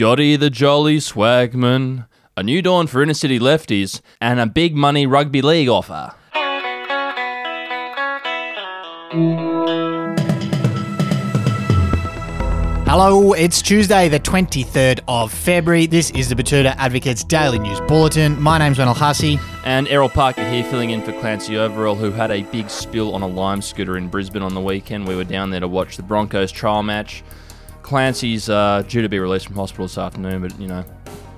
Scotty the Jolly Swagman, a new dawn for inner city lefties, and a big money rugby league offer. Hello, it's Tuesday, the 23rd of February. This is the Betoota Advocates Daily News Bulletin. My name's Ronald Hussey. And Errol Parker here, filling in for Clancy Overell, who had a big spill on a lime scooter in Brisbane on the weekend. We were down there to watch the Broncos trial match. Clancy's uh, due to be released from hospital this afternoon, but you know,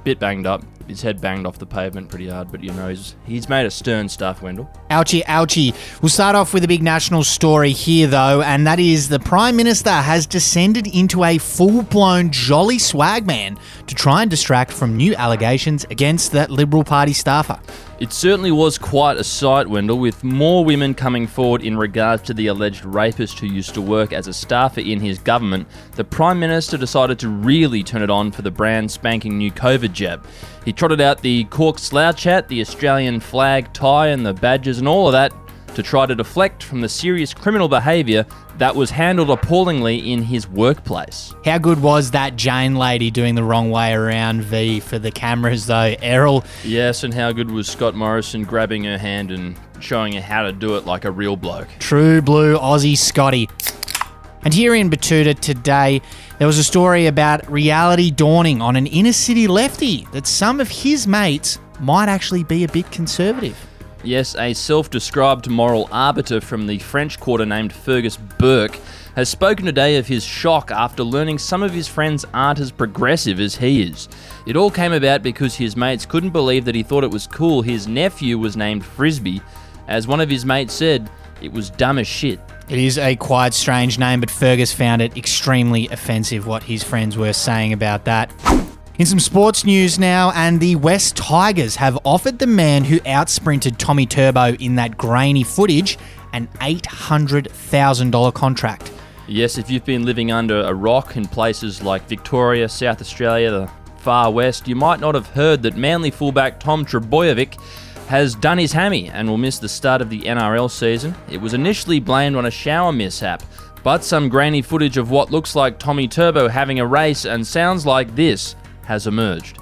bit banged up. His head banged off the pavement pretty hard, but you know, he's, he's made a stern stuff, Wendell. Ouchie, ouchie. We'll start off with a big national story here, though, and that is the Prime Minister has descended into a full blown jolly swagman to try and distract from new allegations against that Liberal Party staffer. It certainly was quite a sight, Wendell, with more women coming forward in regards to the alleged rapist who used to work as a staffer in his government. The Prime Minister decided to really turn it on for the brand spanking new COVID jab. He trotted out the cork slouch hat, the Australian flag tie, and the badges and all of that to try to deflect from the serious criminal behaviour that was handled appallingly in his workplace. How good was that Jane lady doing the wrong way around V for the cameras, though? Errol, Yes, and how good was Scott Morrison grabbing her hand and showing her how to do it like a real bloke? true blue Aussie Scotty. And here in Betoota today, there was a story about reality dawning on an inner city lefty that some of his mates might actually be a bit conservative. Yes, a self described moral arbiter from the French Quarter named Fergus Burke has spoken today of his shock after learning some of his friends aren't as progressive as he is. It all came about because his mates couldn't believe that he thought it was cool his nephew was named Frisbee. As one of his mates said, it was dumb as shit. It is a quite strange name, but Fergus found it extremely offensive what his friends were saying about that. In some sports news now, and the West Tigers have offered the man who outsprinted Tommy Turbo in that grainy footage an $800,000 contract. Yes, if you've been living under a rock in places like Victoria, South Australia, the far west, you might not have heard that Manly fullback Tom Trbojevic has done his hammy and will miss the start of the NRL season. It was initially blamed on a shower mishap, but some grainy footage of what looks like Tommy Turbo having a race and sounds like this has emerged.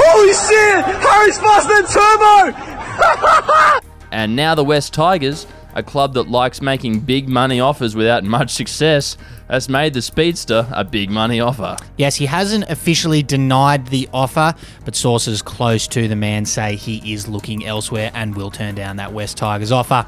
Holy shit! Harry's faster than Turbo! And now the West Tigers, a club that likes making big money offers without much success, has made the Speedster a big money offer. Yes, he hasn't officially denied the offer, but sources close to the man say he is looking elsewhere and will turn down that West Tigers offer.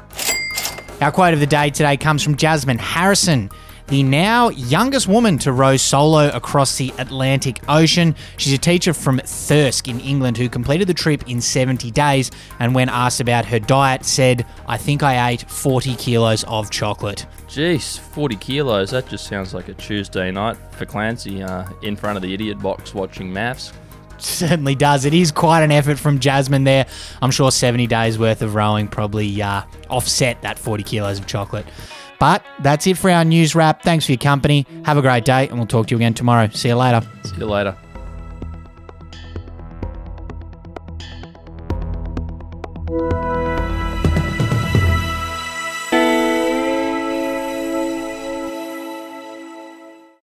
Our quote of the day today comes from Jasmine Harrison, the now youngest woman to row solo across the Atlantic Ocean. She's a teacher from Thirsk in England who completed the trip in 70 days and when asked about her diet said, I think I ate 40 kilos of chocolate. Jeez, 40 kilos. That just sounds like a Tuesday night for Clancy uh, in front of the idiot box watching MAFS. certainly does. It is quite an effort from Jasmine there. I'm sure 70 days worth of rowing probably uh, offset that 40 kilos of chocolate. But that's it for our news wrap. Thanks for your company. Have a great day, and we'll talk to you again tomorrow. See you later. See you later.